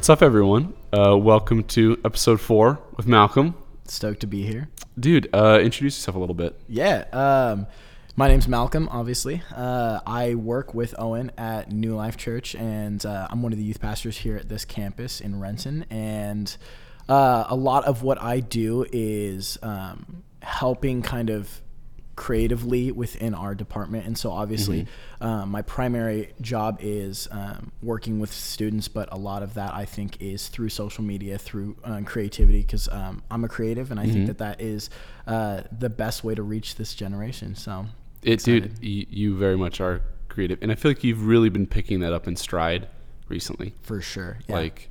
What's up, everyone? Uh, welcome to episode four with Malcolm. Stoked to be here. Dude, uh, introduce yourself a little bit. Yeah. Um, my name's Malcolm, obviously. Uh, I work with Owen at New Life Church, and uh, I'm one of the youth pastors here at this campus in Renton. And uh, a lot of what I do is um, helping kind of creatively within our department. And so, obviously, um, my primary job is um, working with students, but a lot of that I think is through social media, through uh, creativity, because um, I'm a creative, and I think that that is uh, the best way to reach this generation. So, It, dude, you, you very much are creative, and I feel like you've really been picking that up in stride recently. for sure, yeah. Like,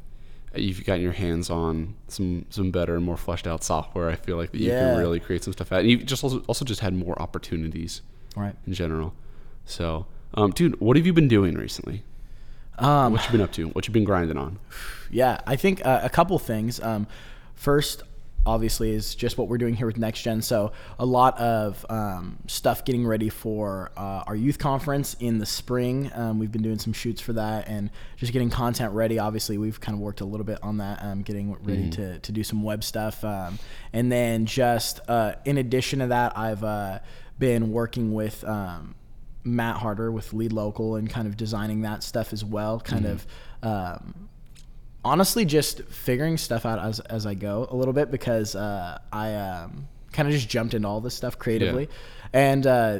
you've gotten your hands on some some better and more fleshed out software. I feel like that you Yeah. can really create some stuff out. And you just also also just had more opportunities right. in general. So, um, dude, what have you been doing recently? Um, What you been up to? What you been grinding on? Yeah, I think uh, a couple things. Um, first, obviously, is just what we're doing here with Next Gen. So a lot of um, stuff getting ready for uh, our youth conference in the spring. Um, we've been doing some shoots for that and just getting content ready. Obviously, we've kind of worked a little bit on that, um, getting ready to, to do some web stuff. Um, and then just uh, in addition to that, I've uh, been working with. Um, Matt Harder with Lead Local and kind of designing that stuff as well. Kind of um, honestly just figuring stuff out as as I go a little bit because uh, I um, kind of just jumped into all this stuff creatively, and uh,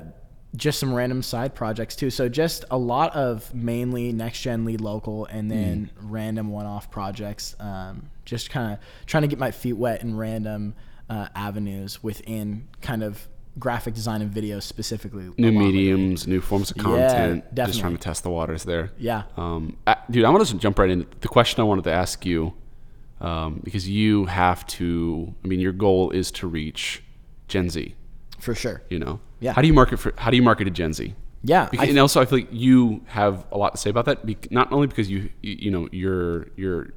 just some random side projects too. So just a lot of mainly next gen lead local, and then random one off projects. Um, just kind of trying to get my feet wet in random uh, avenues within kind of graphic design and video specifically. New mediums, new forms of content. Yeah. Just trying to test the waters there. Yeah. Um, uh, dude, I'm gonna just jump right in. The question I wanted to ask you, um, because you have to. I mean, your goal is to reach Gen Z. For sure. You know. Yeah. How do you market for? How do you market to Gen Z? Yeah. Because, I- and also, I feel like you have a lot to say about that. bec- Not only because you, you, you know, your your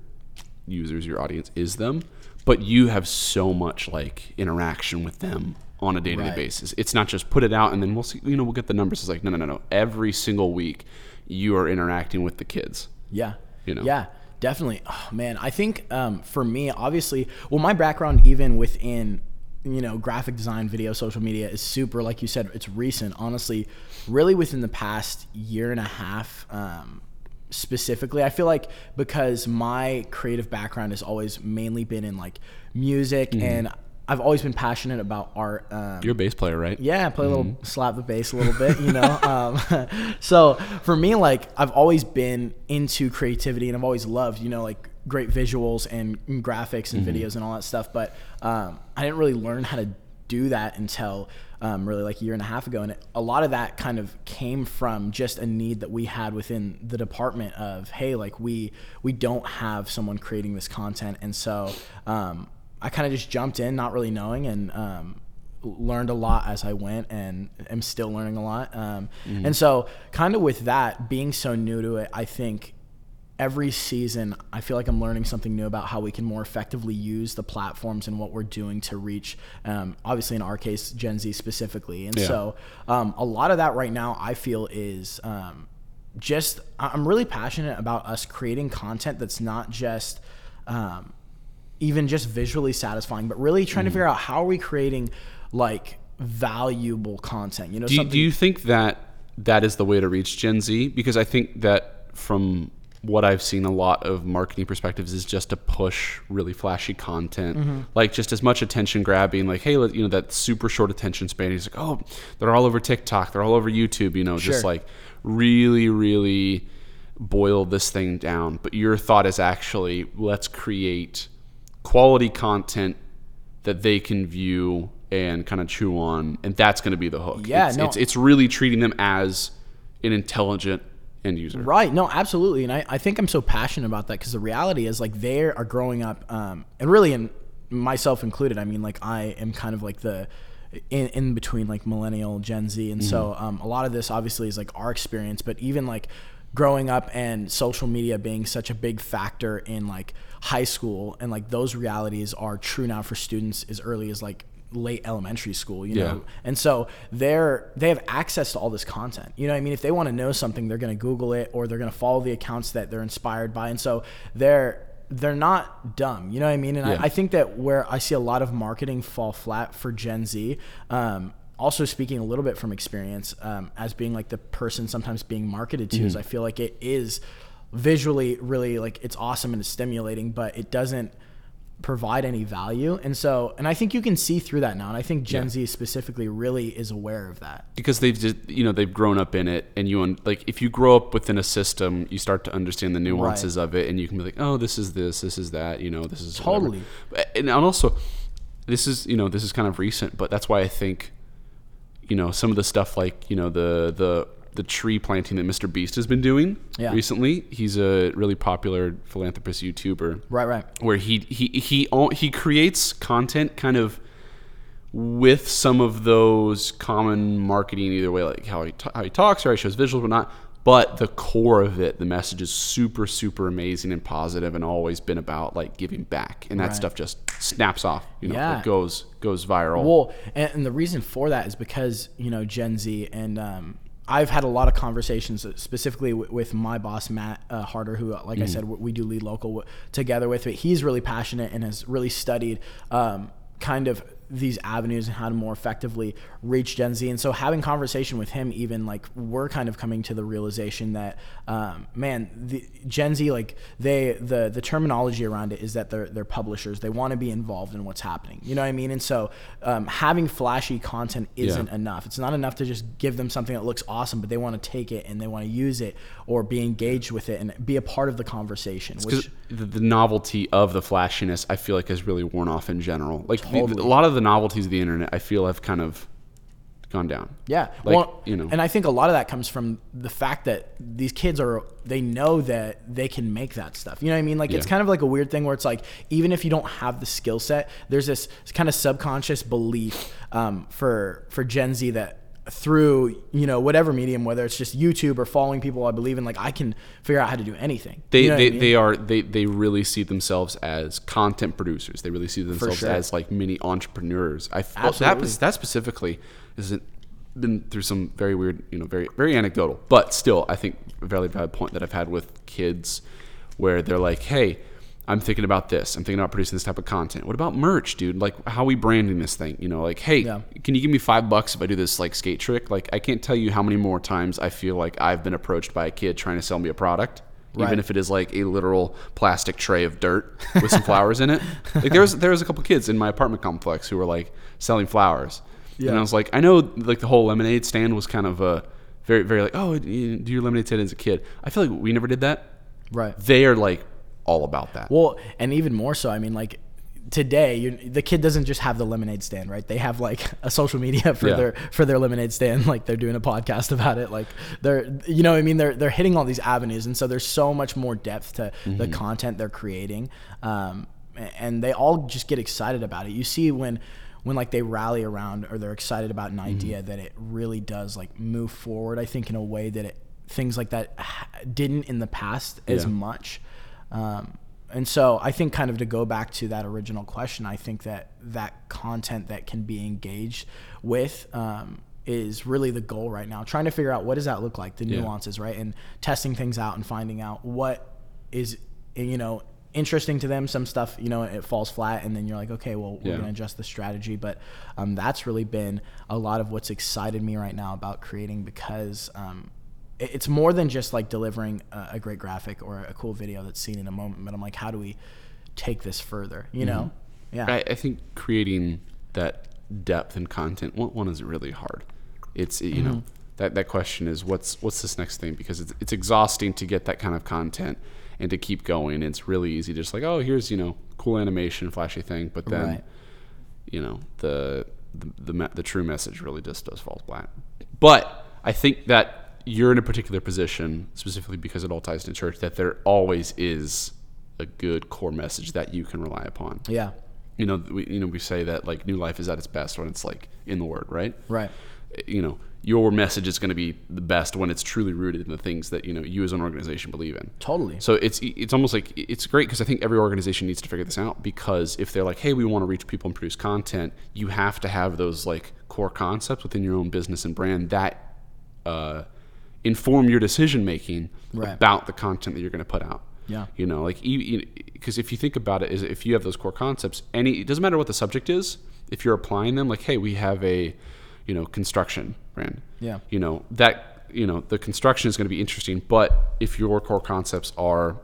users, your audience is them, but you have so much like interaction with them on a day to day basis. It's not just put it out and then we'll see. You know, we'll get the numbers. It's like no, no, no, no. Every single week, you are interacting with the kids. Yeah. You know? Yeah, definitely. Oh, man, I think um, for me, obviously, well, my background, even within, you know, graphic design, video, social media, is super, like you said, it's recent. Honestly, really within the past year and a half, um, specifically, I feel like because my creative background has always mainly been in like music and I've always been passionate about art. Um, You're a bass player, right? yeah, I play a little slap the bass a little bit, you know. um, so for me, like I've always been into creativity, and I've always loved, you know, like great visuals and, and graphics and videos and all that stuff. But um, I didn't really learn how to do that until um, really like a year and a half ago, and it, a lot of that kind of came from just a need that we had within the department of, hey, like we we don't have someone creating this content, and so. I kind of just jumped in, not really knowing, and um, learned a lot as I went, and am still learning a lot. Um, And so, kind of with that being so new to it, I think every season I feel like I'm learning something new about how we can more effectively use the platforms and what we're doing to reach, um, obviously in our case, Gen Z specifically. And Yeah. so, um, a lot of that right now I feel is. Um, just I'm really passionate about us creating content that's not just um, even just visually satisfying, but really trying to Mm. figure out how are we creating like valuable content. You know, Do you, something do you think that that is the way to reach Gen Z? Because I think that from what I've seen, a lot of marketing perspectives is just to push really flashy content, Mm-hmm. like just as much attention grabbing. Like, hey, let- you know, that super short attention span. He's like, oh, they're all over TikTok, they're all over YouTube. You know, just like really, really boil this thing down. But your thought is actually let's create quality content that they can view and kind of chew on, and that's going to be the hook. Yeah, it's, no. it's it's really treating them as an intelligent end user. Right. No, absolutely. And I, I think I'm so passionate about that because the reality is like they are growing up, um, and really, in myself included. I mean, like I am kind of like the in, in between like millennial Gen Z, and so um, a lot of this obviously is like our experience, but even like growing up and social media being such a big factor in like high school and like those realities are true now for students as early as like late elementary school you Yeah. know and so they're they have access to all this content you know what i mean if they want to know something they're going to google it or they're going to follow the accounts that they're inspired by and so they're they're not dumb. You know what I mean? And Yeah. I, I think that where I see a lot of marketing fall flat for Gen Z, um, also speaking a little bit from experience, um, as being like the person sometimes being marketed to, Mm-hmm. is I feel like it is visually really like it's awesome and it's stimulating, but it doesn't provide any value. And so, and I think you can see through that now. And I think Gen Yeah. Z specifically really is aware of that. because they've just you know they've grown up in it and you un- like if you grow up within a system you start to understand the nuances of it and you can be like oh this is this this is that you know this is. Totally. But- and also this is you know this is kind of recent but that's why i think you know some of the stuff like you know the the the tree planting that mr beast has been doing Yeah. recently he's a really popular philanthropist youtuber Right, right. where he he he he creates content kind of with some of those common marketing either way like how he, ta- how he talks or how he shows visuals or not but the core of it the message is super super amazing and positive and always been about like giving back and that Right. stuff just snaps off you know Yeah. it goes goes viral Well, and, and the reason for that is because you know Gen Z, and um, I've had a lot of conversations uh, specifically w- with my boss Matt uh, Harder, who, like I said, w- we do lead local w- together with. But he's really passionate and has really studied um, kind of these avenues and how to more effectively reach Gen Z. And so having conversation with him, even like we're kind of coming to the realization that, um, man, the Gen Z, like they, the, the terminology around it is that they're, they're publishers. They want to be involved in what's happening. You know what I mean? And so um, having flashy content isn't Yeah. enough. It's not enough to just give them something that looks awesome, but they want to take it and they want to use it or be engaged with it and be a part of the conversation, which the, the novelty of the flashiness i feel like has really worn off in general like the- a lot of the novelties of the internet i feel have kind of gone down Yeah. Like, well, you know. and I think a lot of that comes from the fact that these kids are they know that they can make that stuff. You know what I mean? Like it's kind of like a weird thing where it's like even if you don't have the skill set, there's this kind of subconscious belief um, for for Gen Z that through you know whatever medium whether it's just youtube or following people i believe in like i can figure out how to do anything they You know what I they, mean? they are they, they really see themselves as content producers. They really see themselves sure. as like mini entrepreneurs. i Absolutely. that that specifically isn't been through some very weird, you know, very very anecdotal, but still I think a very valid point that I've had with kids where they're like, "Hey, I'm thinking about this. I'm thinking about producing this type of content. What about merch, dude? Like, how are we branding this thing? You know, like, hey, Yeah. can you give me five bucks if I do this like skate trick? Like, I can't tell you how many more times I feel like I've been approached by a kid trying to sell me a product, Right. even if it is like a literal plastic tray of dirt with some flowers in it. Like, there was there was a couple kids in my apartment complex who were like selling flowers, and I was like, I know like the whole lemonade stand was kind of a very very like, oh, do your lemonade stand as a kid. I feel like we never did that. right They are like all about that. Well, and even more so, I mean, like today, you the kid doesn't just have the lemonade stand, right? They have like a social media for Yeah. their for their lemonade stand. Like they're doing a podcast about it. Like they're, you know, I mean, they're they're hitting all these avenues, and so there's so much more depth to the Mm-hmm. content they're creating, um, and they all just get excited about it. You see when. When like they rally around or they're excited about an Mm-hmm. idea that it really does like move forward. I think in a way that it things like that didn't in the past as Yeah. much. Um, and so I think kind of to go back to that original question, I think that that content that can be engaged with um, is really the goal right now. Trying to figure out what does that look like, the Yeah. nuances, right, and testing things out and finding out what is you know interesting to them. Some stuff you know it falls flat, and then you're like, okay, well we're Yeah. gonna adjust the strategy. But um, that's really been a lot of what's excited me right now about creating because. Um, it's more than just like delivering a, a great graphic or a cool video that's seen in a moment but i'm like how do we take this further you know mm-hmm. yeah I, I think creating that depth and content one, one is really hard. It's you know mm-hmm. that that question is what's what's this next thing because it's it's exhausting to get that kind of content and to keep going. It's really easy just like oh here's you know cool animation flashy thing, but then Right. you know the the the, the true message really just does fall flat. But I think that you're in a particular position specifically because it all ties to church that there always is a good core message that you can rely upon. Yeah. You know we you know we say that like new life is at its best when it's like in the word right? Right. You know your message is going to be the best when it's truly rooted in the things that you know you as an organization believe in. Totally. So it's it's almost like it's great because I think every organization needs to figure this out because if they're like, hey, we want to reach people and produce content, you have to have those like core concepts within your own business and brand that uh, inform your decision making Right. about the content that you're going to put out. Yeah. you know, like because because if you think about it, is if you have those core concepts, any it doesn't matter what the subject is. If you're applying them, like, hey, we have a, you know, construction brand. Yeah. You know that you know the construction is going to be interesting, but if your core concepts are,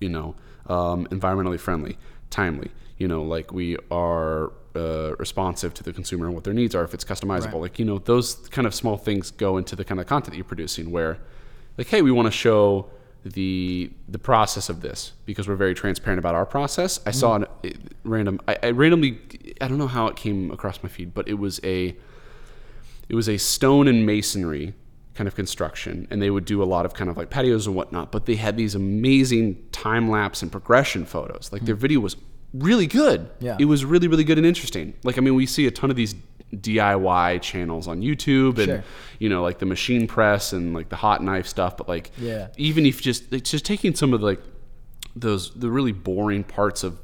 you know, um, environmentally friendly, timely, you know, like we are uh, responsive to the consumer and what their needs are, if it's customizable, Right. like you know, those kind of small things go into the kind of content that you're producing. Where, like, hey, we want to show the the process of this because we're very transparent about our process. I saw an, it, random, I, I randomly, I don't know how it came across my feed, but it was a it was a stone and masonry kind of construction and they would do a lot of kind of like patios and whatnot but they had these amazing time lapse and progression photos like their video was really good Yeah. it was really really good and interesting like i mean we see a ton of these diy channels on youtube and Sure. you know like the machine press and like the hot knife stuff but like Yeah. even if just it's just taking some of the, like those the really boring parts of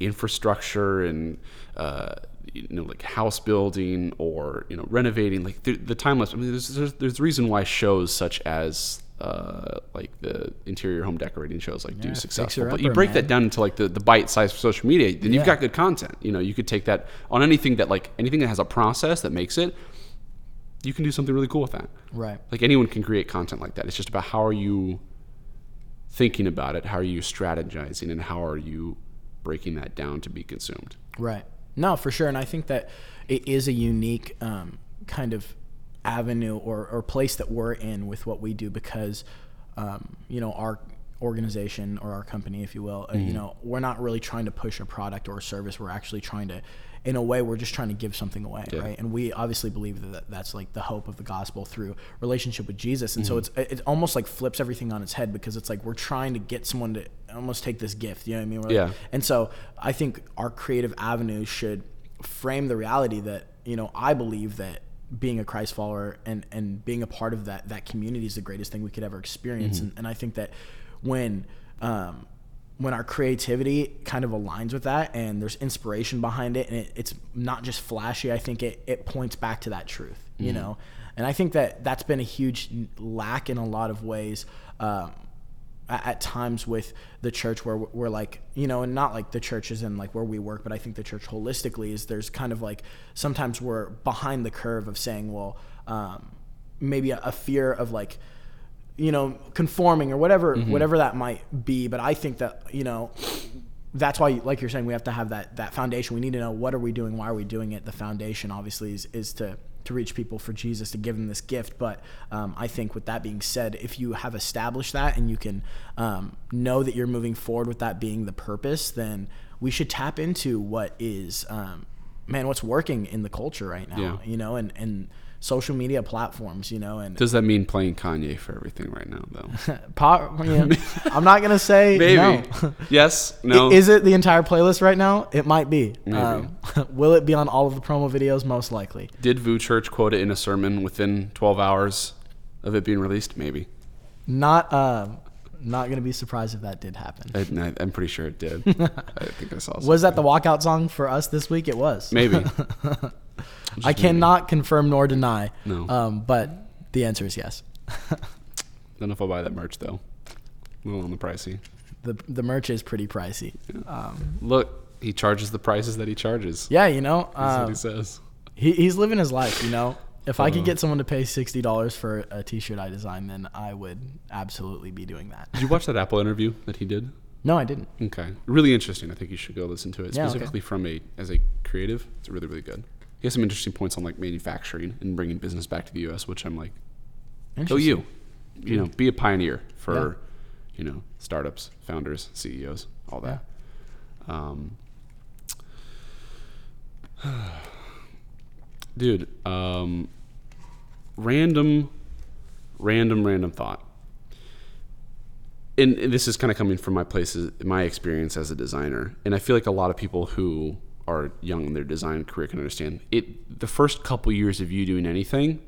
infrastructure and uh, you know like house building or you know renovating like the, the time lapse. I mean, there's, there's there's a reason why shows such as uh, like the interior home decorating shows like do Yeah, successful. But you break man. that down into like the, the bite size for social media, then Yeah. you've got good content. You know, you could take that on anything that like anything that has a process that makes it. You can do something really cool with that. Right. Like anyone can create content like that. It's just about how are you thinking about it, how are you strategizing, and how are you breaking that down to be consumed. Right. No, for sure. And I think that it is a unique um, kind of avenue or, or place that we're in with what we do because, um, you know, our organization or our company, if you will, uh, you know, we're not really trying to push a product or a service. We're actually trying to, in a way, we're just trying to give something away, Yeah. right? And we obviously believe that that's like the hope of the gospel through relationship with Jesus. And so it's it almost like flips everything on its head because it's like we're trying to get someone to almost take this gift. You know what I mean? We're like- Yeah. and so I think our creative avenues should frame the reality that, you know, I believe that being a Christ follower and, and being a part of that, that community is the greatest thing we could ever experience. And, and I think that when, um, when our creativity kind of aligns with that and there's inspiration behind it and it, it's not just flashy, I think it, it points back to that truth, you know? And I think that that's been a huge lack in a lot of ways. Um, at, times with the church where we're, like you know and not like the churches and like where we work but i think the church holistically is there's kind of like sometimes we're behind the curve of saying well um, maybe a, a fear of like you know conforming or whatever whatever that might be. But i think that you know that's why like you're saying we have to have that that foundation. We need to know what are we doing? Why are we doing it? The foundation obviously is, is to to reach people for jesus to give them this gift but um, i think with that being said if you have established that and you can um, know that you're moving forward with that being the purpose then we should tap into what is um, man what's working in the culture right now Yeah. you know and and social media platforms you know and Does that mean playing Kanye for everything right now, though? po- you know, i'm not gonna say Maybe. no yes. No. Is it the entire playlist right now? It might be. Um, will it be on all of the promo videos? Most likely. Did VOUS Church quote it in a sermon within 12 hours of it being released? Maybe. Not. Um, not gonna be surprised if that did happen. I, I'm pretty sure it did. I think I saw. Was that the walkout song for us this week? It was. Maybe. I cannot confirm nor deny. No. Um, but the answer is yes. Don't know if I'll buy that merch though. A little on the pricey. the The merch is pretty pricey. Um, Look, he charges the prices that he charges. yeah, you know, That's what um, he says. he, he's living his life. You know, if I could Uh. get someone to pay sixty dollars for a T-shirt I designed, then I would absolutely be doing that. Did you watch that Apple interview that he did? No, I didn't. Okay, really interesting. I think you should go listen to it Yeah, okay. specifically from a as a creative. It's really really good. He has some interesting points on like manufacturing and bringing business back to the U.S., which I'm like, go you. You know, be a pioneer for, you know, startups, founders, CEOs, all that. Um, dude, um, random, random, random thought. And, and this is kind of coming from my places, my experience as a designer, and I feel like a lot of people who are young in their design career can understand it. The first couple years of you doing anything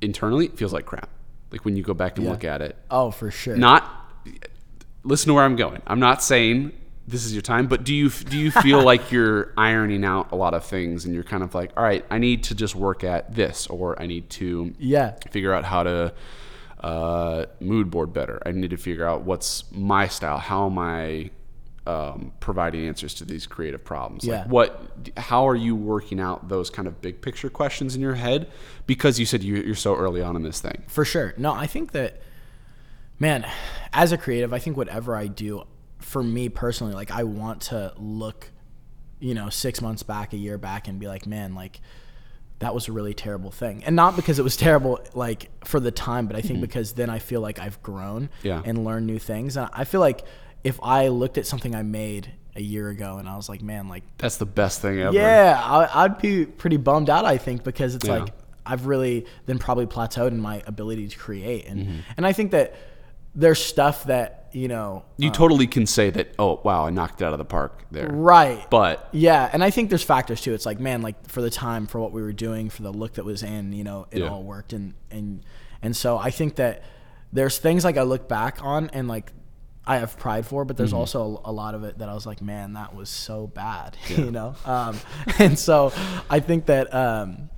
internally it feels like crap. Like when you go back and Yeah. look at it, Oh, for sure. not listen to where I'm going. I'm not saying this is your time, but do you do you feel like you're ironing out a lot of things and you're kind of like, all right, I need to just work at this, or I need to Yeah. figure out how to uh, mood board better. I need to figure out what's my style. How am I um, providing answers to these creative problems. Yeah. Like what, how are you working out those kind of big picture questions in your head? Because you said you, you're so early on in this thing. For sure. No, I think that, man, as a creative, I think whatever I do, for me personally, like I want to look, you know, six months back, a year back, and be like, man, like that was a really terrible thing. And not because it was terrible, like for the time, but I think because then I feel like I've grown Yeah. and learned new things. And I feel like if I looked at something I made a year ago and I was like, man, like, That's the best thing ever. yeah, I, I'd be pretty bummed out. I think because it's Yeah. like I've really then probably plateaued in my ability to create, and Mm-hmm. and I think that there's stuff that you know, You totally can say that, oh, wow, I knocked it out of the park there. right? But yeah, and I think there's factors too. It's like man, like for the time, for what we were doing, for the look that was in, you know, it Yeah. all worked, and and and so I think that there's things like I look back on and like. I have pride for, but Mm-hmm. there's also a lot of it that I was like, man, that was so bad, you know. Um, and so I think that um,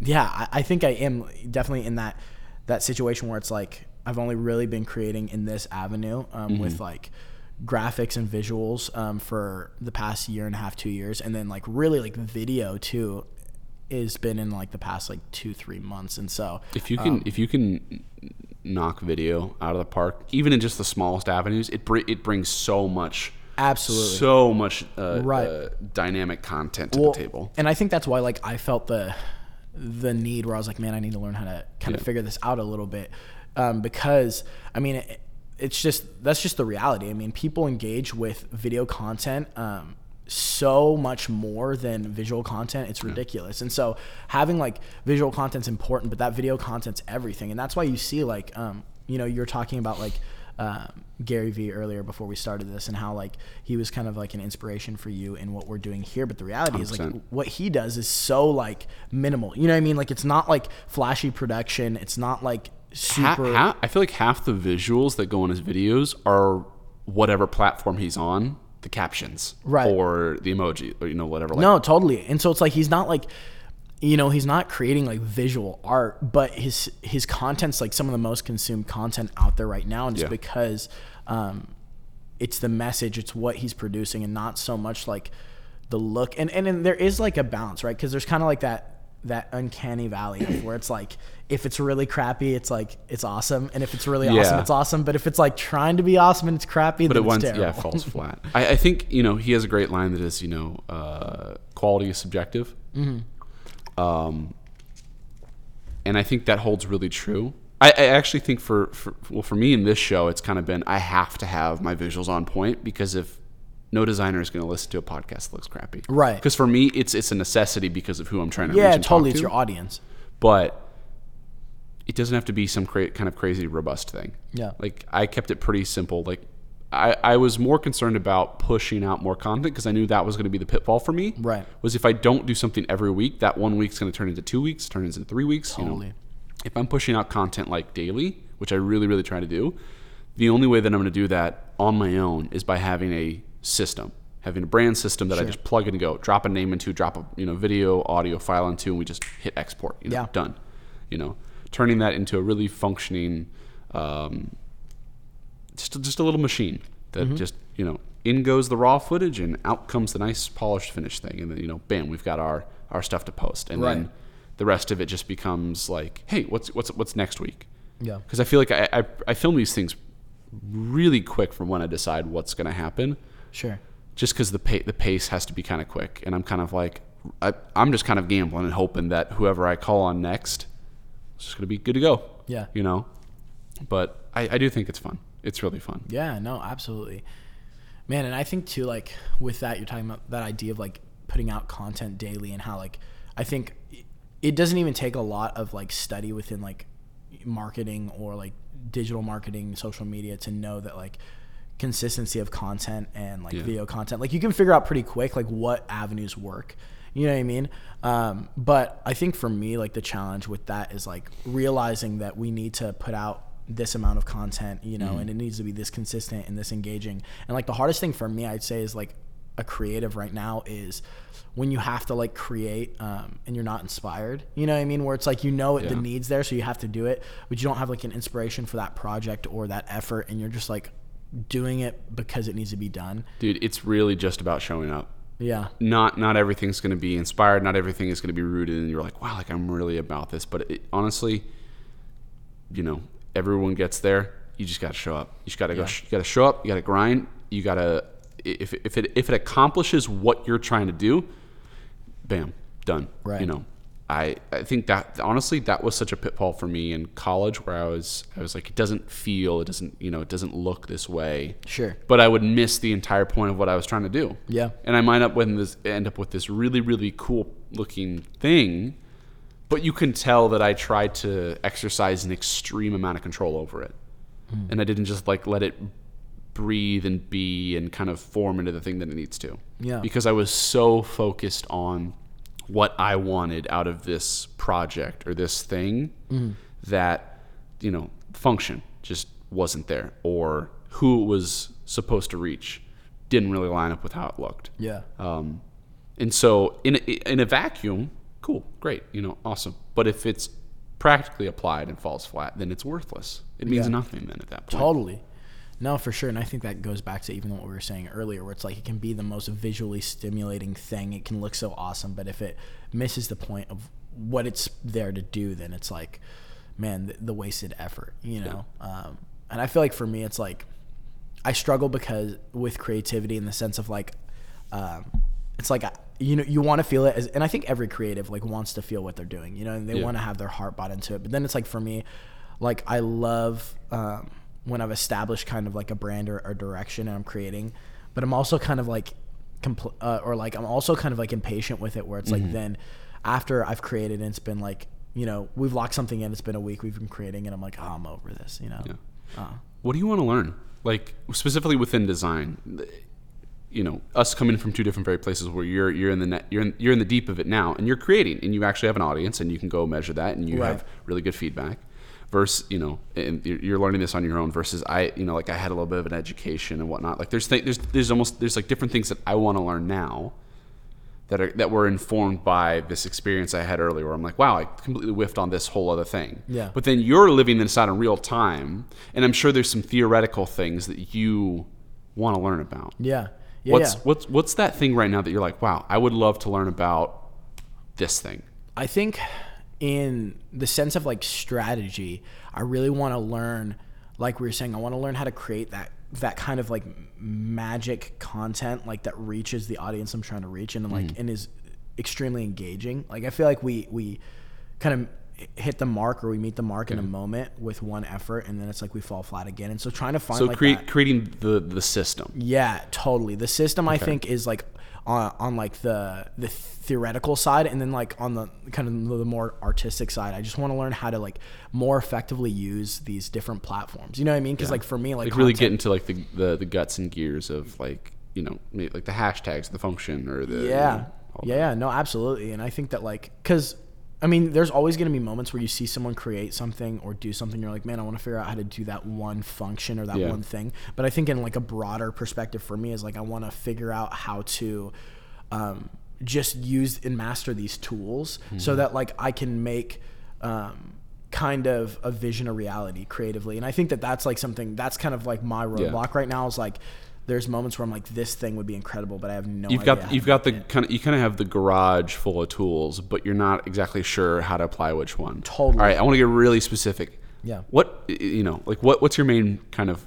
yeah, I, I think I am definitely in that that situation where it's like I've only really been creating in this avenue um, with like graphics and visuals um, for the past year and a half, two years, and then like really like video too has been in like the past like two three months, and so if you can, if you can knock video out of the park, even in just the smallest avenues, it br- it brings so much, absolutely so much uh, Right. uh, dynamic content to Well, the table. And I think that's why like I felt the the need where I was like, man, I need to learn how to kind of figure this out a little bit um, because I mean it, it's just that's just the reality. I mean, people engage with video content. Um, so much more than visual content it's ridiculous. And so having like visual content's important but that video content's everything. And that's why you see like um you know you're talking about like um, Gary Vee earlier before we started this and how like he was kind of like an inspiration for you in what we're doing here. But the reality is like what he does is so like minimal. You know what I mean? Like it's not like flashy production. It's not like super ha- I feel like half the visuals that go in his videos are whatever platform he's on, the captions, Right. or the emoji, or you know whatever. Like, No, totally. And so it's like he's not like you know, he's not creating like visual art, but his his content's like some of the most consumed content out there right now and it's Yeah. because um it's the message, it's what he's producing and not so much like the look. And and, and there is like a balance, right? Cuz there's kind of like that that uncanny valley of where it's like if it's really crappy, it's like it's awesome, and if it's really awesome, it's awesome. But if it's like trying to be awesome and it's crappy, but then it yeah falls flat. I, I think you know he has a great line that is you know uh, quality is subjective, Mm-hmm. um, and I think that holds really true. I, I actually think for, for well for me in this show it's kind of been I have to have my visuals on point because if no designer is going to listen to a podcast that looks crappy, Right. Because for me it's it's a necessity because of who I'm trying to yeah, reach and totally. It's your audience. but it doesn't have to be some cra- kind of crazy robust thing. Yeah. Like I kept it pretty simple. Like I, I was more concerned about pushing out more content because I knew that was going to be the pitfall for me. Right. Was if I don't do something every week, that one week's going to turn into two weeks, turn into three weeks. You know, Totally. if I'm pushing out content like daily, which I really, really try to do, the only way that I'm going to do that on my own is by having a system, having a brand system that I just plug in and go, drop a name into, drop a you know video, audio file into, and we just hit export. You know, Yeah. done. You know, turning that into a really functioning, um, just just a little machine that Mm-hmm. just you know in goes the raw footage and out comes the nice polished finished thing, and then you know, bam, we've got our our stuff to post, and Right. then the rest of it just becomes like, hey, what's what's what's next week? Yeah. because I feel like I, I I film these things really quick from when I decide what's going to happen, Sure. just because the pa- the pace has to be kind of quick, and I'm kind of like I, I'm just kind of gambling and hoping that whoever I call on next is just going to be good to go. Yeah. you know, but I, I do think it's fun. It's really fun. Yeah, no, absolutely. Man, and I think too, like with that, you're talking about that idea of like putting out content daily and how like I think it doesn't even take a lot of like study within like marketing or like digital marketing, social media to know that like consistency of content and like Yeah. video content, like you can figure out pretty quick like what avenues work. You know what I mean? Um, but I think for me, like the challenge with that is like realizing that we need to put out this amount of content, you know, and it needs to be this consistent and this engaging. And like the hardest thing for me, I'd say, is like a creative right now is when you have to like create um, and you're not inspired. You know what I mean? Where it's like you know it, the needs there, so you have to do it, but you don't have like an inspiration for that project or that effort, and you're just like doing it because it needs to be done. Dude, it's really just about showing up. Yeah. Not not everything's going to be inspired. Not everything is going to be rooted, and you're like, wow, like I'm really about this. But it, honestly, you know, everyone gets there. You just got to show up. You just got to go. Yeah. You got to show up. You got to grind. You got to if if it if it accomplishes what you're trying to do, bam, done. Right. You know, I I think that honestly that was such a pitfall for me in college where I was I was like it doesn't feel it doesn't you know it doesn't look this way. Sure. But I would miss the entire point of what I was trying to do. Yeah. And I might up with this end up with this really really cool looking thing, but you can tell that I tried to exercise an extreme amount of control over it, Hmm. and I didn't just like let it breathe and be and kind of form into the thing that it needs to. Yeah. Because I was so focused on what I wanted out of this project or this thing Mm-hmm. that you know function just wasn't there or who it was supposed to reach didn't really line up with how it looked. Yeah. Um, and so in a, in a vacuum, cool, great, you know, awesome. But if it's practically applied and falls flat, then it's worthless. It means Yeah. nothing then at that point. Totally. No, for sure. And I think that goes back to even what we were saying earlier, where it's like it can be the most visually stimulating thing. It can look so awesome, but if it misses the point of what it's there to do, then it's like, man, the, the wasted effort, you know? Um, and I feel like for me, it's like I struggle because with creativity in the sense of like, um, it's like, you know, you want to feel it as, and I think every creative like wants to feel what they're doing, you know, and they Yeah. want to have their heart bought into it. But then it's like for me, like I love um, when I've established kind of like a brand or, or direction and I'm creating, but I'm also kind of like, compl- uh, or like I'm also kind of like impatient with it, where it's Mm-hmm. like then after I've created and it's been like, you know, we've locked something in, it's been a week, we've been creating, and I'm like, oh, I'm over this, you know. Yeah. Uh, What do you want to learn? Like specifically within design, you know, us coming from two different very places where you're you're in the net, you're in, you're in the deep of it now, and you're creating, and you actually have an audience, and you can go measure that, and you Right. have really good feedback. Versus, you know, and you're you're learning this on your own. Versus, I, you know, like I had a little bit of an education and whatnot. Like there's th- there's there's almost there's like different things that I want to learn now that are that were informed by this experience I had earlier. Where I'm like, wow, I completely whiffed on this whole other thing. Yeah. But then you're living this out in real time, and I'm sure there's some theoretical things that you want to learn about. yeah. Yeah. what's yeah. what's what's that thing right now that you're like, wow, I would love to learn about this thing. I think in the sense of like strategy, I really want to learn, like we were saying, I want to learn how to create that that kind of like magic content, like that reaches the audience I'm trying to reach, and like mm. and is extremely engaging. Like I feel like we we kind of hit the mark or we meet the mark in a moment with one effort, and then it's like we fall flat again. And so trying to find So like create creating the the system. yeah, totally. The system I think is like on, on like the the theoretical side, and then like on the kind of the more artistic side. I just want to learn how to like more effectively use these different platforms. You know what I mean? Because like for me, like, Like really content- get into like the, the the guts and gears of like you know like the hashtags, the function, or the you yeah, know, yeah, yeah, no, absolutely. And I think that like because. I mean, there's always going to be moments where you see someone create something or do something. You're like, man, I want to figure out how to do that one function or that Yeah. one thing. But I think in like a broader perspective for me is like I want to figure out how to um, just use and master these tools Mm-hmm. so that like I can make um, kind of a vision a reality creatively. And I think that that's like something that's kind of like my roadblock right now is like there's moments where I'm like this thing would be incredible, but I have no You've idea. got you've got the kind of you kind of have the garage full of tools, but you're not exactly sure how to apply which one. Totally. All right, I want to get really specific. Yeah. What you know, like what what's your main kind of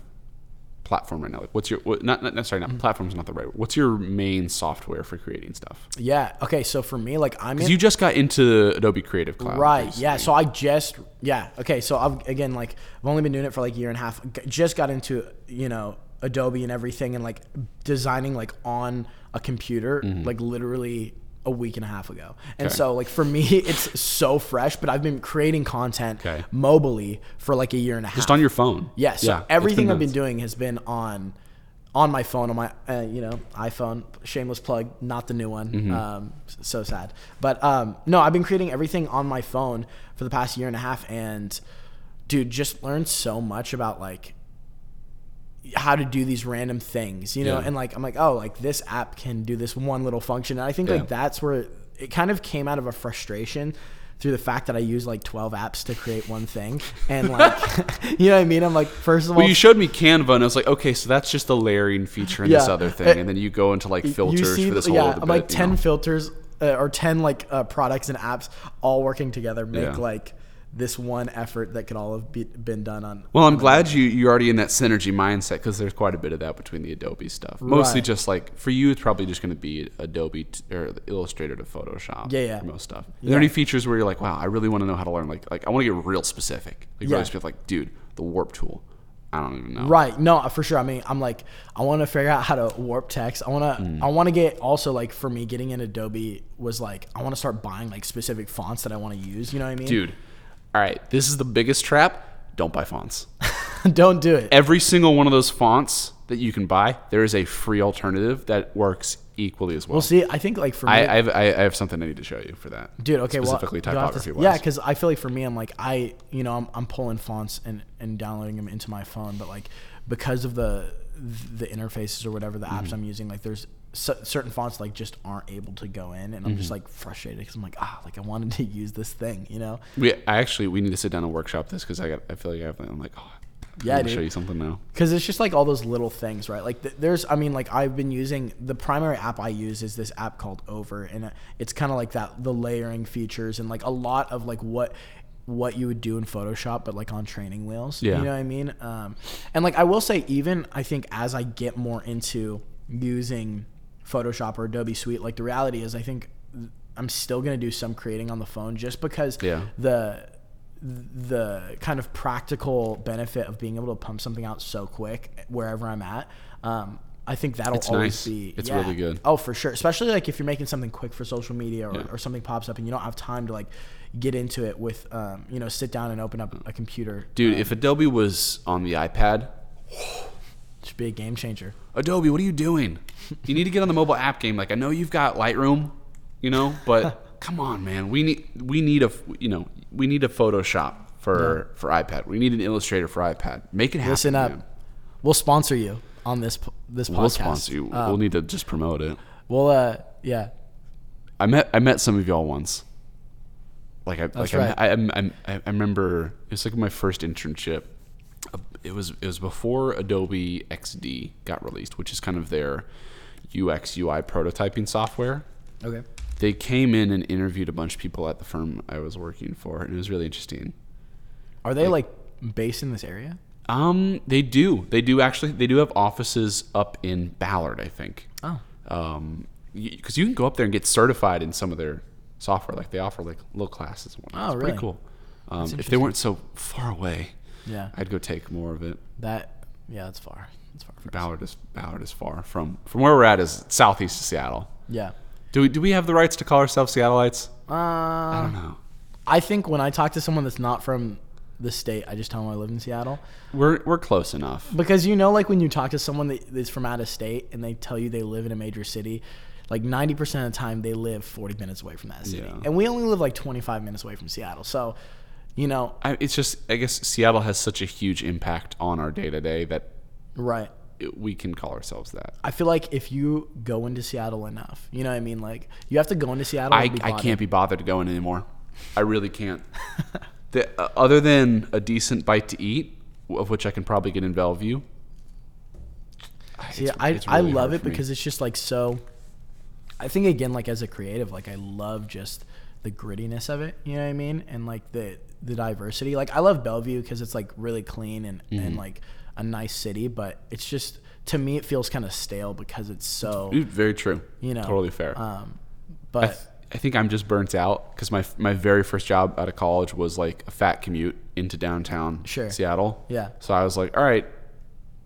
platform right now? Like what's your what, not not Mm-hmm. not platform's not the right. word. What's your main software for creating stuff? Yeah. Okay. So for me, like I'm Because you just got into Adobe Creative Cloud, right. Yeah. So I just yeah. Okay. So I've again like I've only been doing it for like a year and a half. Just got into you know Adobe and everything and like designing like on a computer like literally a week and a half ago. And Mm-hmm. Okay. so like for me it's so fresh, but I've been creating content Okay. mobily for like a year and a half. just on your phone. Yes. Yeah. So it's everything I've been doing has been on on my phone on my uh, you know iPhone. Shameless plug, not the new one. Mm-hmm. Um, so sad. But um, no, I've been creating everything on my phone for the past year and a half, and dude, just learned so much about like how to do these random things, you know, Yeah. and like I'm like, oh, like this app can do this one little function. And I think Yeah. like that's where it, it kind of came out of a frustration through the fact that I use like 12 apps to create one thing. And like, you know what I mean? I'm like, first of all, Well, you showed me Canva, and I was like, okay, so that's just the layering feature in this other thing, Uh, and then you go into like filters see, for this whole yeah, bit, like you 10 know? filters uh, or 10 like uh, products and apps all working together make Yeah. like this one effort that could all have be, been done on. Well, I'm glad you you're already in that synergy mindset because there's quite a bit of that between the Adobe stuff. Mostly Right. just like for you, it's probably just going to be Adobe t- or Illustrator to Photoshop. Yeah, yeah. For most stuff. Are Yeah. there any features where you're like, wow, I really want to know how to learn? Like, like I want to get real specific. Like Yeah. really specific. Like, dude, the warp tool. I don't even know. Right. No, for sure. I mean, I'm like, I want to figure out how to warp text. I want to, Mm. I want to get also like for me getting in Adobe was like, I want to start buying like specific fonts that I want to use. You know what I mean? Dude, all right, this is the biggest trap. Don't buy fonts. Don't do it. Every single one of those fonts that you can buy, there is a free alternative that works equally as well. Well, see, I think like for me, I, I, have, I I have something I need to show you for that. Dude, okay, specifically well, to- typography wise. Yeah, because I feel like for me, I'm like I, you know, I'm, I'm pulling fonts and and downloading them into my phone, but like because of the the interfaces or whatever the Mm-hmm. apps I'm using, like there's cer- certain fonts like just aren't able to go in, and I'm Mm-hmm. just like frustrated because I'm like ah, like I wanted to use this thing, you know? We I actually we need to sit down and workshop this because I got I feel like I have I'm like oh Yeah, I'm show you something now. Because it's just like all those little things, right? Like th- there's, I mean, like I've been using the primary app I use is this app called Over, and it's kind of like that the layering features and like a lot of like what what you would do in Photoshop, but like on training wheels. Yeah. you know what I mean. Um, and like I will say, even I think as I get more into using Photoshop or Adobe Suite, like the reality is, I think I'm still gonna do some creating on the phone just because Yeah. the the kind of practical benefit of being able to pump something out so quick wherever I'm at. Um, I think that'll It's always nice. be. It's yeah. really good. Oh, for sure. Especially like if you're making something quick for social media or, Yeah. or something pops up and you don't have time to like get into it with, um, you know, sit down and open up a computer. Dude, um, if Adobe was on the iPad, should be a game changer. Adobe, what are you doing? You need to get on the mobile app game. Like I know you've got Lightroom, you know, but come on, man. We need we need a you know we need a Photoshop for for iPad. We need an Illustrator for iPad. Make it happen. Listen up. man. We'll sponsor you on this this podcast. We'll sponsor you. Um, we'll need to just promote it. We'll uh yeah. I met I met some of y'all once. Like I That's like right. I, I, I, I remember it's like my first internship. It was it was before Adobe XD got released, which is kind of their UX UI prototyping software. Okay. They came in and interviewed a bunch of people at the firm I was working for, and it was really interesting. Are they like based in this area? Um, they do. They do actually. They do have offices up in Ballard, I think. Oh. Um, because you can go up there and get certified in some of their software. Like they offer like little classes and whatnot. Oh, it's really? pretty cool. Um, if they weren't so far away, Yeah. I'd go take more of it. That yeah, that's far. That's far. Ballard is Ballard is far from from where we're at is southeast of Seattle. Yeah. Do we do we have the rights to call ourselves Seattleites? Uh, I don't know. I think when I talk to someone that's not from the state, I just tell them I live in Seattle. We're we're close enough. Because you know, like when you talk to someone that is from out of state and they tell you they live in a major city, like 90% of the time they live 40 minutes away from that city. Yeah. And we only live like 25 minutes away from Seattle. So, you know, I, it's just I guess Seattle has such a huge impact on our day to day that right. it, we can call ourselves that. I feel like if you go into Seattle enough, you know what I mean? Like you have to go into Seattle. I, I can't be bothered to go in anymore. I really can't. the, uh, other than a decent bite to eat, of which I can probably get in Bellevue. See, it's- I, it's I love it for me. because it's just like so. I think again, like as a creative, like I love just the grittiness of it. You know what I mean? And like the the diversity. Like I love Bellevue because it's like really clean and Mm-hmm. and like a nice city. But it's just to me, it feels kind of stale because it's so very true. you know totally fair. Um, I, but th- I think I'm just burnt out because my my very first job out of college was like a fat commute into downtown Sure. Seattle. Yeah. So I was like, all right,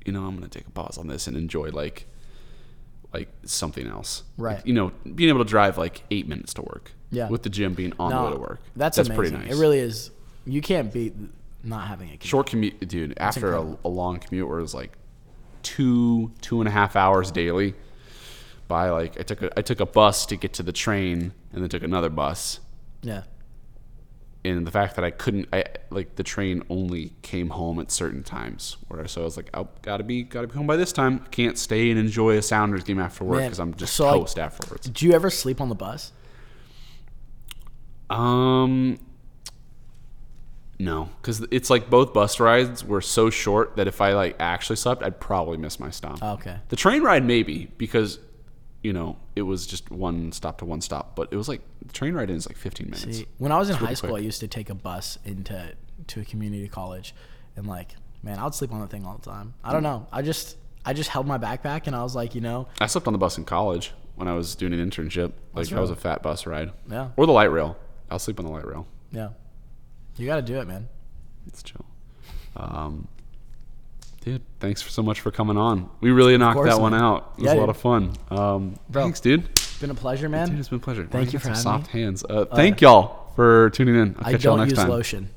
you know, I'm gonna take a pause on this and enjoy like like something else. Right. Like, you know, being able to drive like eight minutes to work. Yeah. With the gym being on the way to work. that's that's amazing. pretty nice. It really is. You can't beat not having a commute. short commute, dude. After a, a long commute where it was like two two and a half hours daily. By like, I took a I took a bus to get to the train, and then took another bus. Yeah. and the fact that I couldn't, I like the train only came home at certain times. Where so I was like, I gotta be, gotta be home by this time. Can't stay and enjoy a Sounders game after work because I'm just so, like, toast afterwards. Do you ever sleep on the bus? Um, no, because it's like both bus rides were so short that if I like actually slept, I'd probably miss my stop. Okay. The train ride maybe because, you know, it was just one stop to one stop, but it was like the train ride in is like 15 minutes. See, when I was in high school, quick. I used to take a bus into to a community college, and like, man, I would sleep on the thing all the time. I Mm. don't know. I just I just held my backpack, and I was like, you know, I slept on the bus in college when I was doing an internship. Like that was a fat bus ride. Yeah. Or the light rail. I'll sleep on the light rail. yeah, you got to do it, man. It's chill. Um, dude, thanks so much for coming on. We really knocked course, that one man. out. It was Yeah, a lot dude. of fun. Um, Bro. thanks, dude. It's been a pleasure, man. Dude, it's been a pleasure. Thank We're you for having soft hands. Uh, thank y'all for tuning in. I'll I catch y'all don't next use time. lotion.